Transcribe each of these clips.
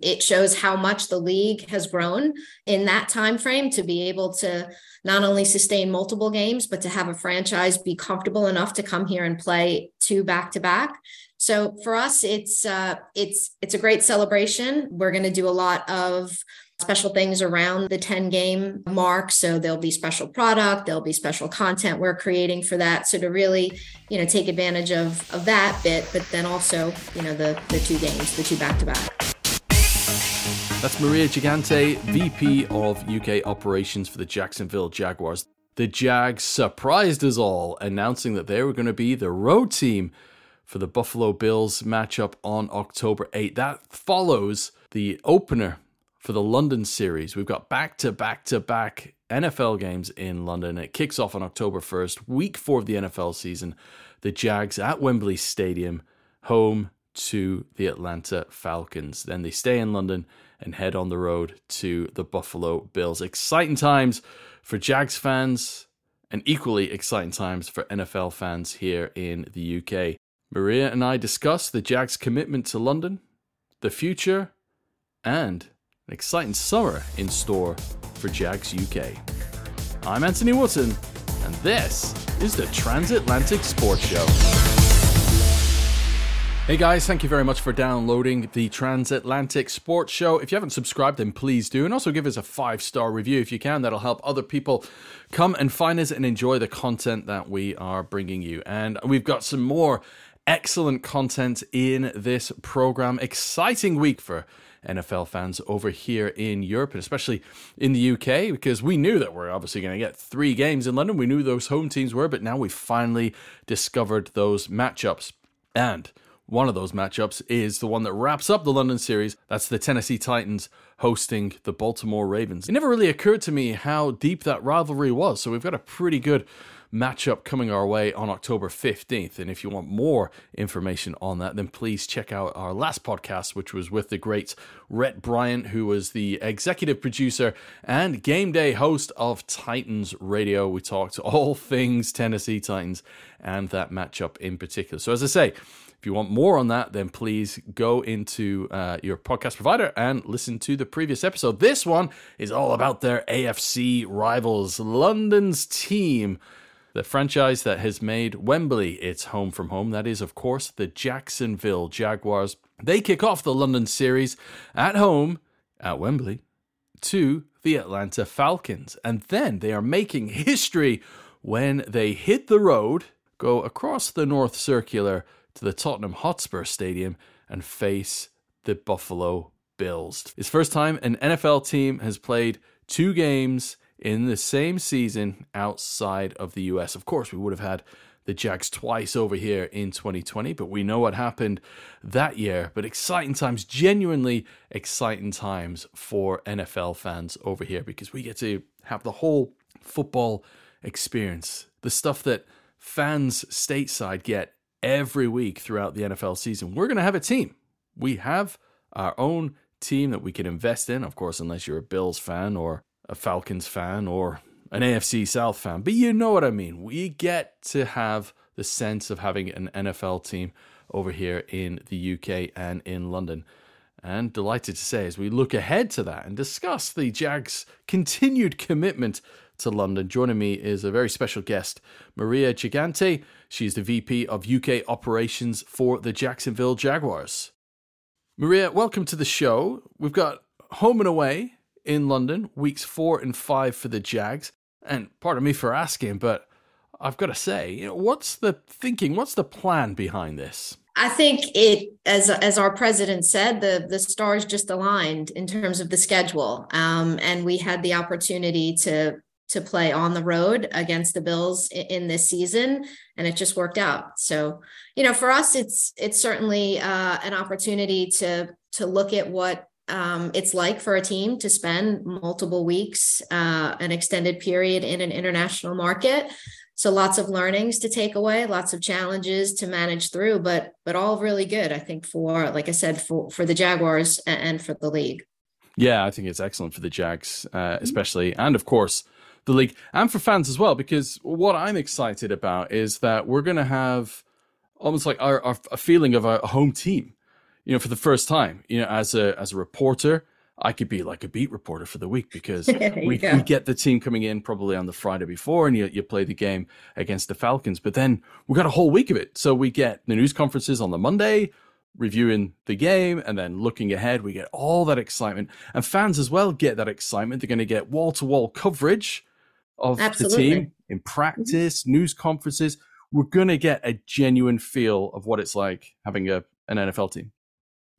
it shows how much the league has grown in that time frame to be able to not only sustain multiple games but to have a franchise be comfortable enough to come here and play two back to back so for us it's uh, it's it's a great celebration. We're going to do a lot of special things around the 10 game mark. So there'll be special product there'll be special content we're creating for that. So to really you know take advantage of of that bit but then also you know the the two games the two back to back that's Maria Gigante, VP of UK operations for the Jacksonville Jaguars. The Jags surprised us all, announcing that they were going to be the road team for the Buffalo Bills matchup on October 8. That follows the opener for the London series. We've got back to back to back NFL games in London. It kicks off on October 1st, week four of the NFL season. The Jags at Wembley Stadium, home to the Atlanta Falcons. Then they stay in London and head on the road to the Buffalo Bills. Exciting times for Jags fans and equally exciting times for NFL fans here in the UK. Maria and I discuss the Jags' commitment to London, the future, and an exciting summer in store for Jags UK. I'm Anthony Wootton, and this is the Transatlantic Sports Show. Hey guys, thank you very much for downloading the Transatlantic Sports Show. If you haven't subscribed, then please do. And also give us a five star review if you can. That'll help other people come and find us and enjoy the content that we are bringing you. And we've got some more excellent content in this program. Exciting week for NFL fans over here in Europe and especially in the UK because we knew that we're obviously going to get three games in London. We knew those home teams were, but now we've finally discovered those matchups. And one of those matchups is the one that wraps up the London series. That's the Tennessee Titans hosting the Baltimore Ravens. It never really occurred to me how deep that rivalry was, so we've got a pretty good matchup coming our way on October 15th. And if you want more information on that, then please check out our last podcast, which was with the great Rhett Bryant, who was the executive producer and game day host of Titans Radio. We talked all things Tennessee Titans and that matchup in particular. So, as I say, if you want more on that, then please go into uh, your podcast provider and listen to the previous episode. This one is all about their AFC rivals, London's team, the franchise that has made Wembley its home from home. That is, of course, the Jacksonville Jaguars. They kick off the London series at home at Wembley to the Atlanta Falcons. And then they are making history when they hit the road, go across the North Circular to the Tottenham Hotspur Stadium and face the Buffalo Bills. It's first time an NFL team has played two games in the same season outside of the US. Of course, we would have had the Jags twice over here in 2020, but we know what happened that year. But exciting times, genuinely exciting times for NFL fans over here because we get to have the whole football experience, the stuff that fans stateside get every week throughout the NFL season. We're going to have a team. We have our own team that we can invest in, of course, unless you're a Bills fan or a Falcons fan or an AFC South fan. But you know what I mean. We get to have the sense of having an NFL team over here in the UK and in London. And delighted to say, as we look ahead to that and discuss the Jags' continued commitment to London. Joining me is a very special guest, Maria Gigante. She's the VP of UK operations for the Jacksonville Jaguars. Maria, welcome to the show. We've got home and away in London, weeks four and five for the Jags. And pardon me for asking, but I've got to say, you know, what's the thinking? What's the plan behind this? I think it, as as our president said, the the stars just aligned in terms of the schedule, um, and we had the opportunity to to play on the road against the Bills in, this season, and it just worked out. So, you know, for us, it's it's certainly uh, an opportunity to to look at what um, it's like for a team to spend multiple weeks, uh, an extended period in an international market. So lots of learnings to take away, lots of challenges to manage through, but but all really good, I think, for like I said, for for the Jaguars and for the league. Yeah, I think it's excellent for the Jags, uh, especially, and of course the league and for fans as well. Because what I'm excited about is that we're going to have almost like our, our, a feeling of a home team. you know, for the first time, you know, as a as a reporter, I could be like a beat reporter for the week because we, we, get the team coming in probably on the Friday before and you, you play the game against the Falcons. But then we got a whole week of it. So we get the news conferences on the Monday, reviewing the game, and then looking ahead, we get all that excitement. And fans as well get that excitement. They're going to get wall to wall coverage of Absolutely. the team in practice, mm-hmm. news conferences. We're going to get a genuine feel of what it's like having a, an NFL team.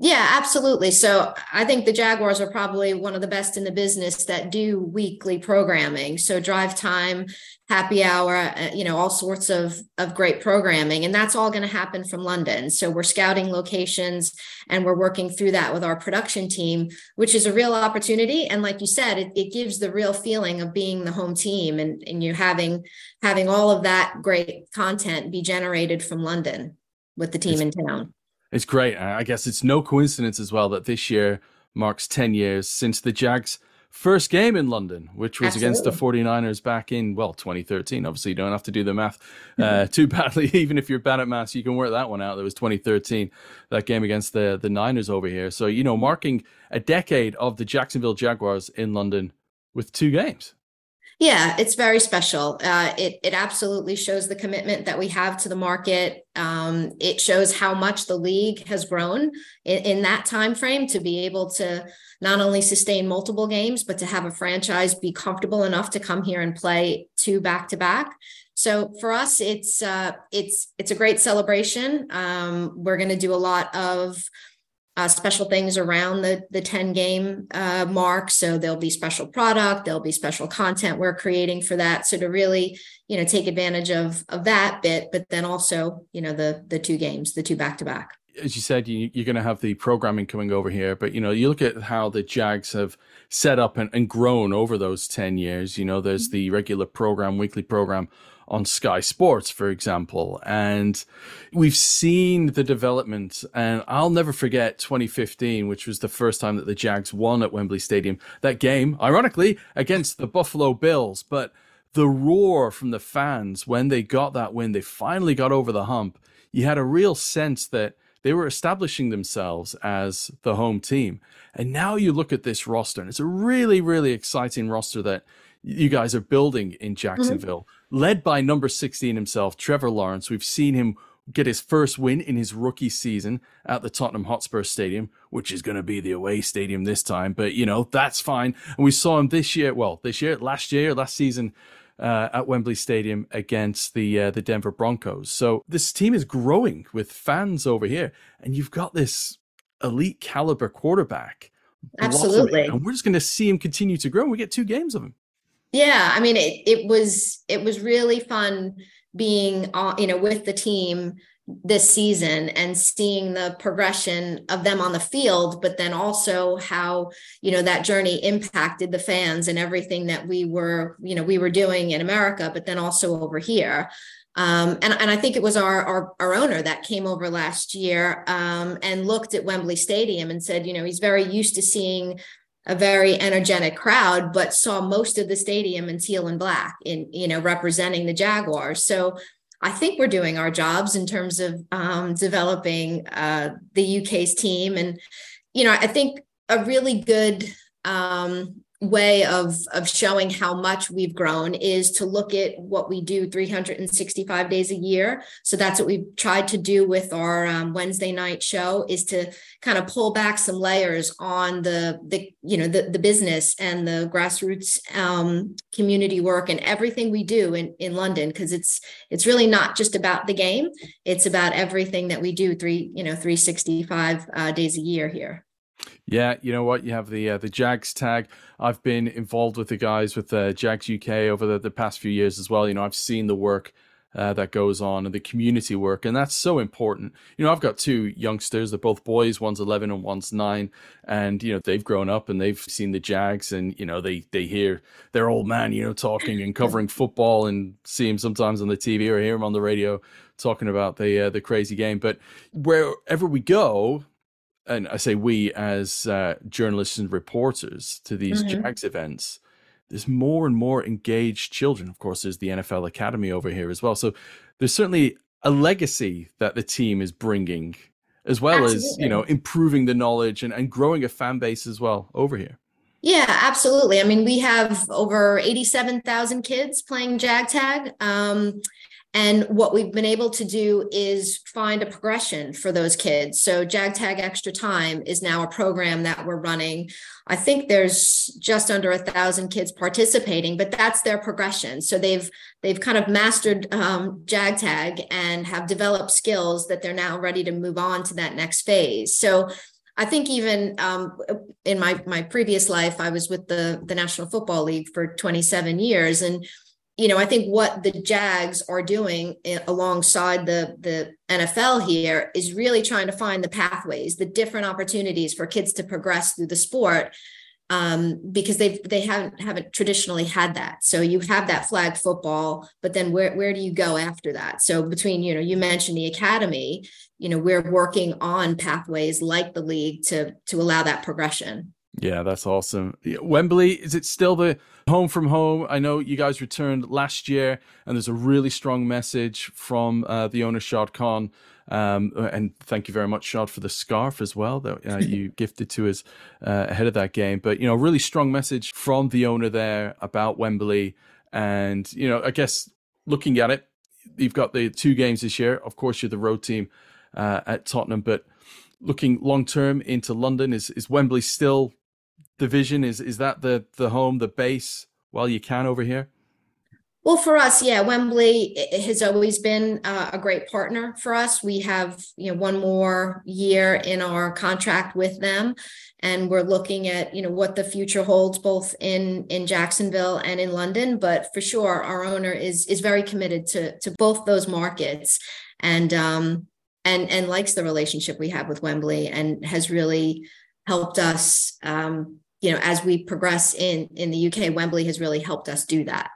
Yeah, absolutely. So I think the Jaguars are probably one of the best in the business that do weekly programming. So drive time, happy hour, uh, you know, all sorts of of great programming, and that's all going to happen from London. So we're scouting locations and we're working through that with our production team, which is a real opportunity. And like you said, it, it gives the real feeling of being the home team, and and you having having all of that great content be generated from London with the team in town. It's great. I guess it's no coincidence as well that this year marks 10 years since the Jags' first game in London, which was Absolutely. against the 49ers back in, well, 2013. Obviously, you don't have to do the math uh, too badly. Even if you're bad at math, you can work that one out. That was 2013, that game against the, the Niners over here. So, you know, marking a decade of the Jacksonville Jaguars in London with two games. Yeah, it's very special. Uh, it it absolutely shows the commitment that we have to the market. Um, it shows how much the league has grown in, in, that time frame to be able to not only sustain multiple games, but to have a franchise be comfortable enough to come here and play two back to back. So for us, it's uh, it's it's a great celebration. Um, we're going to do a lot of uh, special things around the the 10 game uh, mark. So there'll be special product there'll be special content we're creating for that. So to really you know take advantage of of that bit but then also you know the the two games the two back to back. As you said you, are going to have the programming coming over here but you know you look at how the jags have set up and, and grown over those 10 years. You know there's mm-hmm. the regular program weekly program on Sky Sports, for example. And we've seen the development. And I'll never forget 2015, which was the first time that the Jags won at Wembley Stadium. That game, ironically, against the Buffalo Bills. But the roar from the fans when they got that win, they finally got over the hump. You had a real sense that they were establishing themselves as the home team. And now you look at this roster, and it's a really, really exciting roster that you guys are building in mm-hmm. Jacksonville. Mm-hmm led by number 16 himself, Trevor Lawrence. We've seen him get his first win in his rookie season at the Tottenham Hotspur Stadium, which is going to be the away stadium this time. But, you know, that's fine. And we saw him this year, well, this year, last year, last season. Uh, at Wembley Stadium against the uh, the Denver Broncos. So this team is growing with fans over here, and you've got this elite caliber quarterback. Absolutely, and we're just going to see him continue to grow. We get two games of him. Yeah, I mean, it it was it was really fun being on, you know, with the team this season and seeing the progression of them on the field, but then also how you know that journey impacted the fans and everything that we were you know we were doing in America, but then also over here. Um, and, and I think it was our, our, our owner that came over last year um, and looked at Wembley Stadium and said, you know, he's very used to seeing a very energetic crowd, but saw most of the stadium in teal and black in, you know, representing the Jaguars. So I think we're doing our jobs in terms of um, developing uh, the UK's team. And, you know, I think a really good um, way of of showing how much we've grown is to look at what we do 365 days a year. So that's what we've tried to do with our um, wednesday night show is to kind of pull back some layers on the the you know the, the business and the grassroots um, community work and everything we do in in london because it's it's really not just about the game. It's about everything that we do three you know 365 uh, days a year here yeah, you know what? You have the uh, the Jags tag. I've been involved with the guys with uh, Jags UK over the, the past few years as well. You know, I've seen the work uh, that goes on and the community work, and that's so important. You know, I've got two youngsters. They're both boys. One's eleven and one's nine, and you know they've grown up and they've seen the Jags, and you know they they hear their old man, you know, talking and covering football, and see him sometimes on the TV or hear him on the radio talking about the uh, the crazy game. But wherever we go, and I say we as uh, journalists and reporters to these mm-hmm. Jags events, there's more and more engaged children. Of course, there's the NFL Academy over here as well. So there's certainly a legacy that the team is bringing as well Absolutely. as you know improving the knowledge and, and growing a fan base as well over here. Yeah, absolutely. I mean, we have over 87,000 kids playing Jag Tag. Um, and what we've been able to do is find a progression for those kids. So Jag Tag Extra Time is now a program that we're running. I think there's just under a thousand kids participating, but that's their progression. So they've they've kind of mastered um, Jag Tag and have developed skills that they're now ready to move on to that next phase. So I think even um, in my my previous life, I was with the the National Football League for 27 years, and you know, I think what the Jags are doing eh, alongside the the NFL here is really trying to find the pathways, the different opportunities for kids to progress through the sport, um, because they've they haven't haven't traditionally had that. So you have that flag football, but then where where do you go after that? So between you know you mentioned the academy, you know we're working on pathways like the league to to allow that progression. Yeah, that's awesome. Wembley, is it still the home from home? I know you guys returned last year, and there's a really strong message from uh, the owner, Shad Khan. Um, and thank you very much, Shad, for the scarf as well that uh, you gifted to us uh, ahead of that game. But, you know, really strong message from the owner there about Wembley. And, you know, I guess looking at it, you've got the two games this year. Of course, you're the road team uh, at Tottenham, but looking long term into London, is, is Wembley still division? Is is that the the home, the base while you can over here? Well, for us, yeah, Wembley has always been uh, a great partner for us. We have, you know, one more year in our contract with them, and we're looking at, you know, what the future holds, both in in Jacksonville and in London. But for sure, our owner is is very committed to to both those markets, and um and and likes the relationship we have with Wembley, and has really helped us um you know, as we progress in in the UK, Wembley has really helped us do that.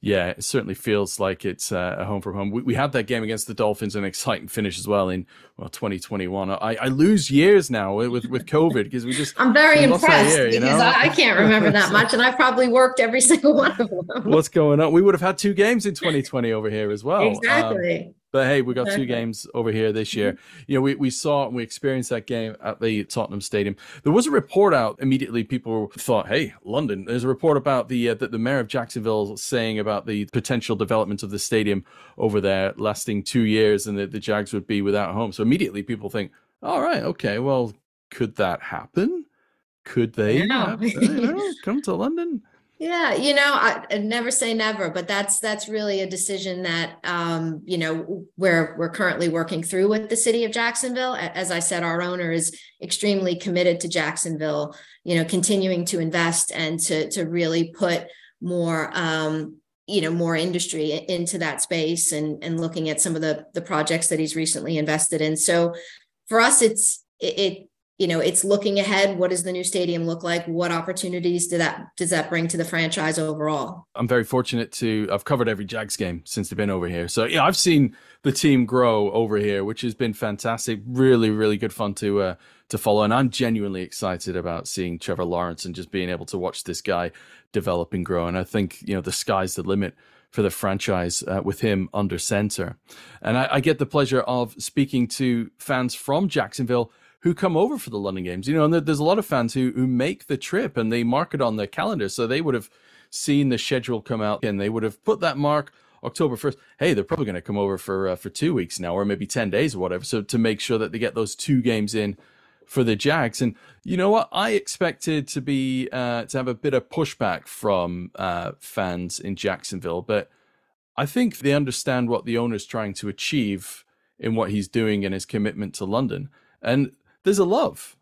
Yeah, it certainly feels like it's uh, a home from home. We, we, had that game against the Dolphins, an exciting finish as well in well 2021. I, I lose years now with with COVID because we just. I'm very impressed year, because know? I, I, can't remember that much, and I've probably worked every single one of them. What's going on? We would have had two games in 2020 over here as well. Exactly. Um, but hey, we got two games over here this year. Mm-hmm. You know, we, we saw and we experienced that game at the Tottenham Stadium. There was a report out immediately. People thought, "Hey, London." There's a report about the uh, the, the mayor of Jacksonville saying about the potential development of the stadium over there, lasting two years, and that the Jags would be without a home. So immediately, people think, "All right, okay, well, could that happen? Could they yeah. have, you know, come to London?" Yeah, you know, I, I, never say never, but that's that's really a decision that um, you know we're we're currently working through with the city of Jacksonville. As I said, our owner is extremely committed to Jacksonville. You know, continuing to invest and to to really put more um, you know more industry into that space and and looking at some of the the projects that he's recently invested in. So for us, it's it, it you know it's looking ahead what does the new stadium look like? What opportunities do that does that bring to the franchise overall? I'm very fortunate to i've covered every jags game since they've been over here. So yeah i've seen the team grow over here which has been fantastic. Really really good fun to uh, to follow. And i'm genuinely excited about seeing trevor lawrence and just being able to watch this guy develop and grow. And i think you know the sky's the limit for the franchise uh, with him under center. And I, I get the pleasure of speaking to fans from jacksonville who come over for the London games. You know, and there's a lot of fans who who make the trip and they mark it on their calendar, so they would have seen the schedule come out and they would have put that mark October 1st. Hey, they're probably going to come over for uh, for 2 weeks now or maybe 10 days or whatever. So to make sure that they get those two games in for the Jags. And you know what? I expected to be uh, to have a bit of pushback from uh, fans in Jacksonville, but I think they understand what the owner's trying to achieve in what he's doing and his commitment to London. And there's a love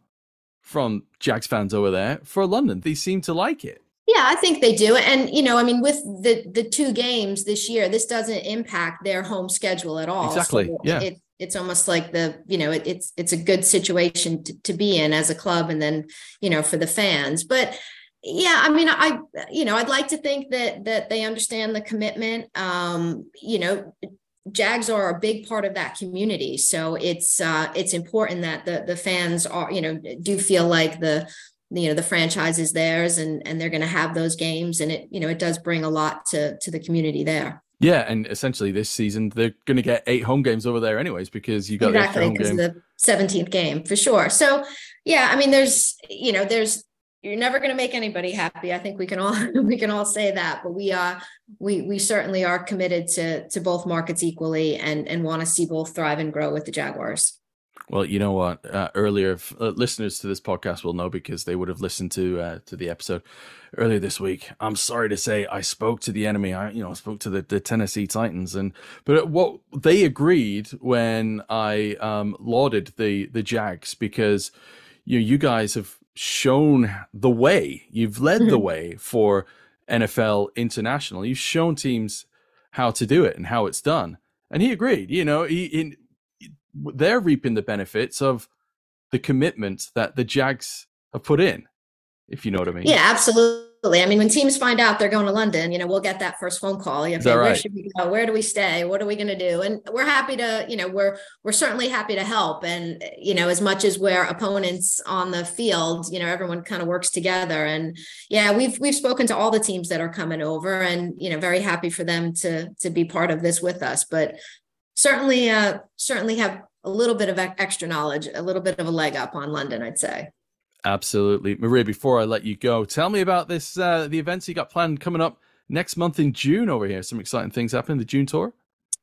from Jags fans over there for London. They seem to like it. Yeah, I think they do. And you know, I mean, with the the two games this year, this doesn't impact their home schedule at all. Exactly. So yeah. It, it's almost like the you know it, it's it's a good situation to, to be in as a club, and then you know for the fans. But yeah, I mean, I you know I'd like to think that that they understand the commitment. Um, you know, Jags are a big part of that community, so it's uh, it's important that the the fans are you know do feel like the you know the franchise is theirs and and they're going to have those games, and it you know it does bring a lot to to the community there. Yeah, and essentially this season they're going to get eight home games over there, anyways, because you got exactly the seventeenth game for sure. So yeah, I mean, there's you know, there's you're never going to make anybody happy. I think we can all we can all say that, but we uh we we certainly are committed to to both markets equally and and want to see both thrive and grow with the Jaguars. Well, you know what? Uh, earlier, uh, listeners to this podcast will know because they would have listened to uh, to the episode earlier this week. I'm sorry to say, I spoke to the enemy. I, you know, spoke to the, the Tennessee Titans, and but what they agreed when I um, lauded the the Jags because you know, you guys have shown the way. You've led the mm-hmm. way for NFL international. You've shown teams how to do it and how it's done. And he agreed. You know, he, he they're reaping the benefits of the commitment that the Jags have put in, if you know what I mean. Yeah, absolutely. I mean, when teams find out they're going to London, you know, we'll get that first phone call. You know, right? where should we go? Where do we stay? What are we going to do? And we're happy to, you know, we're we're certainly happy to help. And you know, as much as we're opponents on the field, you know, everyone kind of works together. And yeah, we've we've spoken to all the teams that are coming over, and you know, very happy for them to to be part of this with us. But certainly, uh, certainly have a little bit of extra knowledge, a little bit of a leg up on London, I'd say. Absolutely. Maria, before I let you go, tell me about this uh, the events you got planned coming up next month in June over here. Some exciting things happening, the June tour.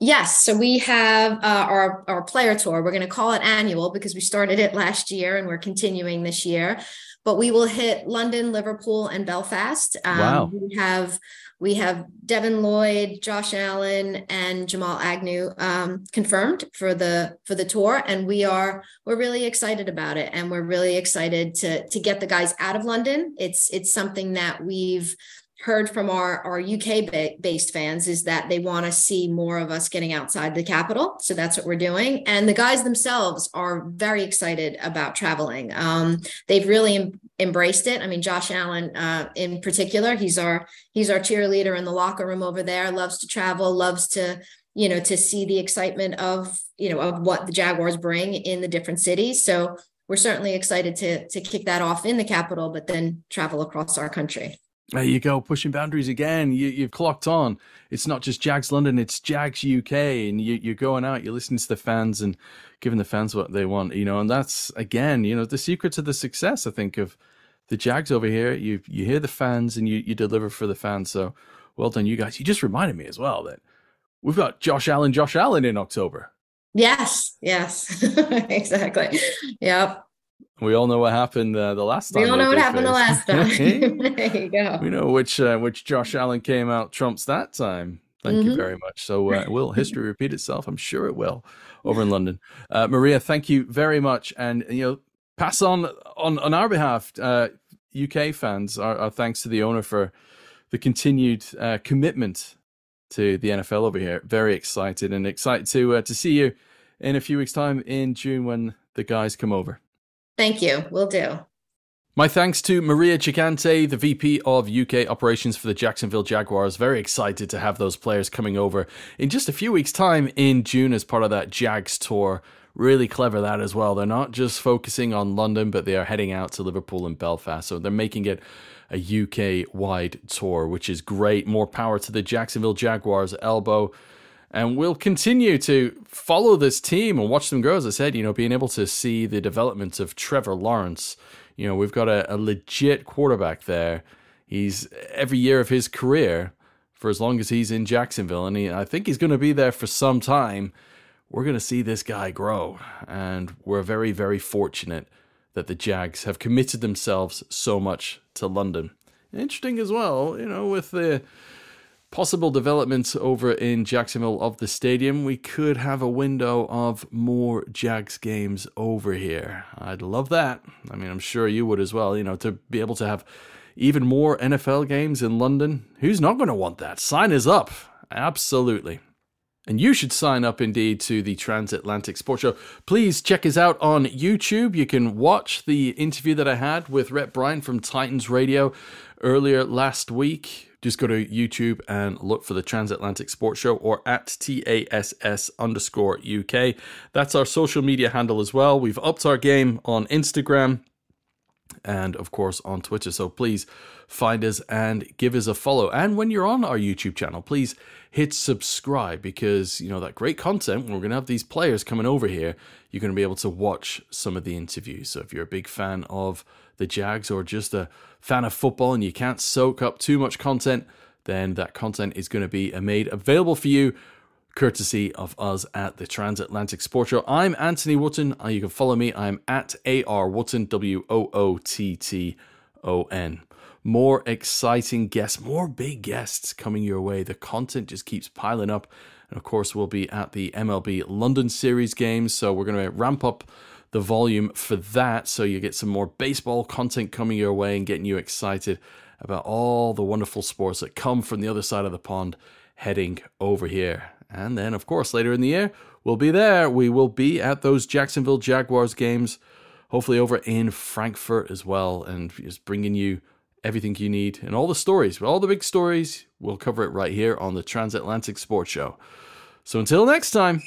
Yes, so we have uh, our our player tour. We're going to call it annual because we started it last year and we're continuing this year. But we will hit London, Liverpool, and Belfast. Um, wow. We have we have Devin Lloyd, Josh Allen, and Jamal Agnew um, confirmed for the for the tour, and we are we're really excited about it, and we're really excited to to get the guys out of London. It's it's something that we've heard from our, our UK based fans is that they want to see more of us getting outside the capital. So that's what we're doing. And the guys themselves are very excited about traveling. Um, they've really em- embraced it. I mean, Josh Allen uh, in particular, he's our he's our cheerleader in the locker room over there. Loves to travel. Loves to you know to see the excitement of you know of what the Jaguars bring in the different cities. So we're certainly excited to to kick that off in the capital, but then travel across our country. There you go, pushing boundaries again. You, you've clocked on. It's not just Jags London, it's Jags UK, and you, you're going out, you're listening to the fans and giving the fans what they want, you know. And that's again, you know, the secret to the success, I think, of the Jags over here. You you hear the fans and you you deliver for the fans. So well done, you guys. You just reminded me as well that we've got Josh Allen, Josh Allen in October. Yes, yes, exactly. Yep. We all know what happened uh, the last time. We all know what happened the last time. there you go. We know which uh, which Josh Allen came out trumps that time. Thank mm-hmm. you very much. So, uh, will history repeat itself? I'm sure it will over in London. Uh, Maria, thank you very much, and you know, pass on on on our behalf, UK uh, fans, our, our, thanks to the owner for the continued uh, commitment to the NFL over here. Very excited and excited to to see you in a few weeks' time in June when the guys come over. Thank you. Will do. My thanks to Maria Gigante, the VP of UK operations for the Jacksonville Jaguars. Very excited to have those players coming over in just a few weeks' time in June as part of that Jags tour. Really clever that as well. They're not just focusing on London, but they are heading out to Liverpool and Belfast. So they're making it a UK wide tour, which is great. More power to the Jacksonville Jaguars elbow. And we'll continue to follow this team and watch them grow. As I said, you know, being able to see the development of Trevor Lawrence. You know, we've got a, a legit quarterback there. He's every year of his career for as long as he's in Jacksonville, and he, I think he's going to be there for some time. We're going to see this guy grow, and we're very, very fortunate that the Jags have committed themselves so much to London. Interesting as well, you know, with the possible developments over in Jacksonville of the stadium, we could have a window of more Jags games over here. I'd love that. I mean, I'm sure you would as well, you know, to be able to have even more NFL games in London. Who's not going to want that? Sign is up. Absolutely. And you should sign up indeed to the Transatlantic Sports Show. Please check us out on YouTube. You can watch the interview that I had with Rhett Bryan from Titans Radio earlier last week just go to YouTube and look for the Transatlantic Sports Show or at TASS underscore UK. That's our social media handle as well. We've upped our game on Instagram. and of course on Twitter. So please find us and give us a follow. And when you're on our YouTube channel, please hit subscribe because you know that great content. We're going to have these players coming over here. You're going to be able to watch some of the interviews. So if you're a big fan of the Jags or just a fan of football and you can't soak up too much content, then that content is going to be made available for you courtesy of us at the Transatlantic Sports Show. I'm Anthony Wootton. Uh, you can follow me. I'm at AR Wootton, W O O T T O N. More exciting guests, more big guests coming your way. The content just keeps piling up. And of course, we'll be at the MLB London Series games. So we're going to ramp up the volume for that. So you get some more baseball content coming your way and getting you excited about all the wonderful sports that come from the other side of the pond heading over here. And then, of course, later in the year, we'll be there. We will be at those Jacksonville Jaguars games, hopefully over in Frankfurt as well, and just bringing you everything you need and all the stories, all the big stories. We'll cover it right here on the Transatlantic Sports Show. So until next time.